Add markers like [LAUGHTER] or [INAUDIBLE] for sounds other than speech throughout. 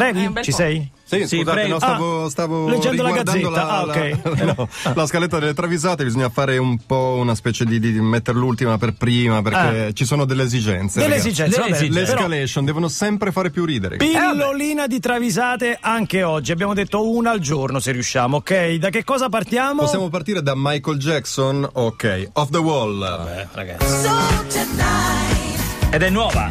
Bel Ci po'. sei? Sì, Sì, scusate, prego. no, stavo, Ah, stavo leggendo la gazzetta. Ah, ok. la, [LAUGHS] no, la scaletta delle travisate, bisogna fare un po' una specie di, di mettere l'ultima per prima perché ci sono delle esigenze. Delle ragazzi. esigenze, Delle vabbè, esigenze. però- L'escalation devono sempre fare più ridere. Pillolina di travisate anche oggi. Abbiamo detto una al giorno se riusciamo, ok? Da che cosa partiamo? Possiamo partire da Michael Jackson, ok, Off the Wall. Eh, ragazzi. Ed è nuova.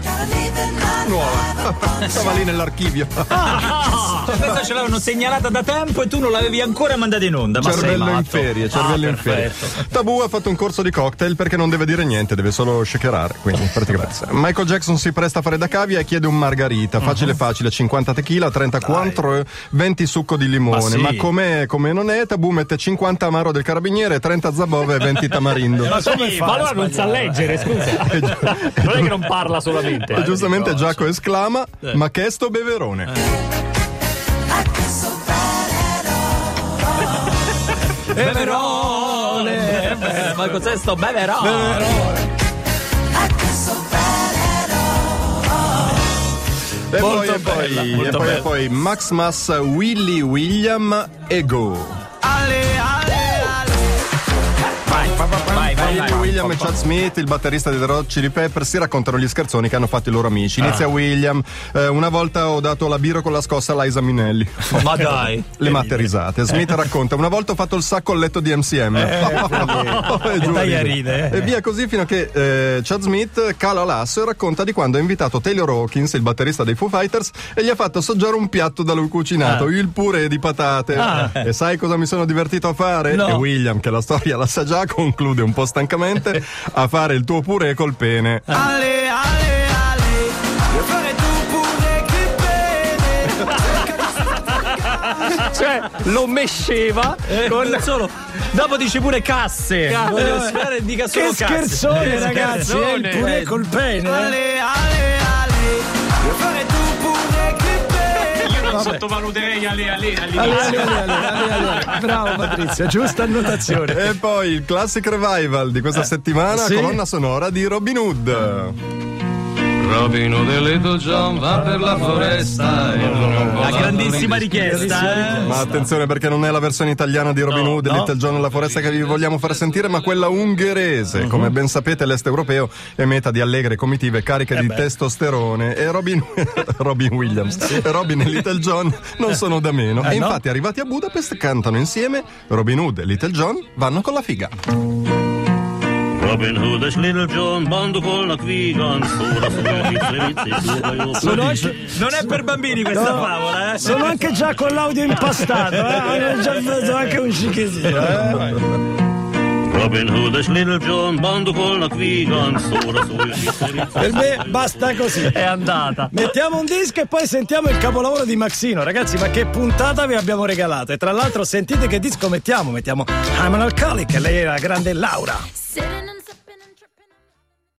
Nuova. [LAUGHS] Stava lì nell'archivio. Ah, cioè, questa ce l'avevano segnalata da tempo e tu non l'avevi ancora mandata in onda. Ma sei cervello in ferie, cervello Ah, in ferie. Tabù ha fatto un corso di cocktail perché non deve dire niente, deve solo shakerare. Quindi, praticamente. Michael Jackson si presta a fare da cavia e chiede un margarita. Facile, facile: 50 tequila, 34, e 20 succo di limone. Ma sì. Ma com'è, come non è, Tabù mette 50 amaro del carabiniere, 30 zabove e 20 tamarindo. Ma come fa? Ma allora non sa leggere, scusa. non è che non parla [LAUGHS] solamente. E giustamente Giacomo esclama: Ma che è sto beverone? Beverone. Eh, Ma cos'è sto beverone? E poi, e poi, bella, e poi, e poi Max Massa, Willy William e Go. Vai, vai, vai. William e Chad Smith, il batterista dei The Hot Chili Peppers, si raccontano gli scherzoni che hanno fatto i loro amici. Inizia William, eh, una volta ho dato la birra con la scossa a Liza Minnelli. [LAUGHS] Ma dai. Le matte risate. Smith racconta, una volta ho fatto il sacco al letto di MCM. [LAUGHS] e giù ride. ride, eh. E via così fino a che eh, Chad Smith cala l'asso e racconta di quando ha invitato Taylor Hawkins, il batterista dei Foo Fighters, e gli ha fatto assaggiare un piatto da lui cucinato, il purè di patate. E sai cosa mi sono divertito a fare? No. E William, che la storia la sa già, conclude un po' stancamente a fare il tuo purè col pene. Ale, ale, ale, io fare tu pure che bene. Cioè, lo mesceva con. Non solo. Dopo dice pure casse. Voglio Eh, sperare e dica solo Che casse. scherzone, ragazzi! È il scherzone. purè col pene. eh. Ale, ale, ale, sottovaluterei Ale Ale Ale, ale, ale, ale. Bravo Patrizia, giusta annotazione. E poi il classic revival di questa settimana, sì. colonna sonora di Robin Hood. Robin Hood e Little John va per la foresta La grandissima richiesta. eh. Ma attenzione perché non è la versione italiana di Robin Hood e Little John e la foresta che vi vogliamo far sentire, ma quella ungherese. Come ben sapete, l'est europeo è meta di allegre comitive cariche di testosterone e Robin, [LAUGHS] Robin Williams e Robin e Little John non sono da meno. e infatti, arrivati a Budapest, cantano insieme Robin Hood e Little John vanno con la figa. Robin Hood e Little John, bando con la Quigan, sopra sopra pizze rizzi, sopra io Sono Non è per bambini questa favola, eh. sono anche già con l'audio impastato, eh? [LAUGHS] Già fatto anche un cichettino. Eh? Robin Hood e Little John, bando con la Quigan, sopra sopra pizze rizzi. Per me basta così. È andata. Mettiamo un disco e poi sentiamo il capolavoro di Maxino. Ragazzi, ma che puntata vi abbiamo regalato? E tra l'altro sentite che disco mettiamo. Mettiamo I'm an Alcoholic lei è la grande Laura.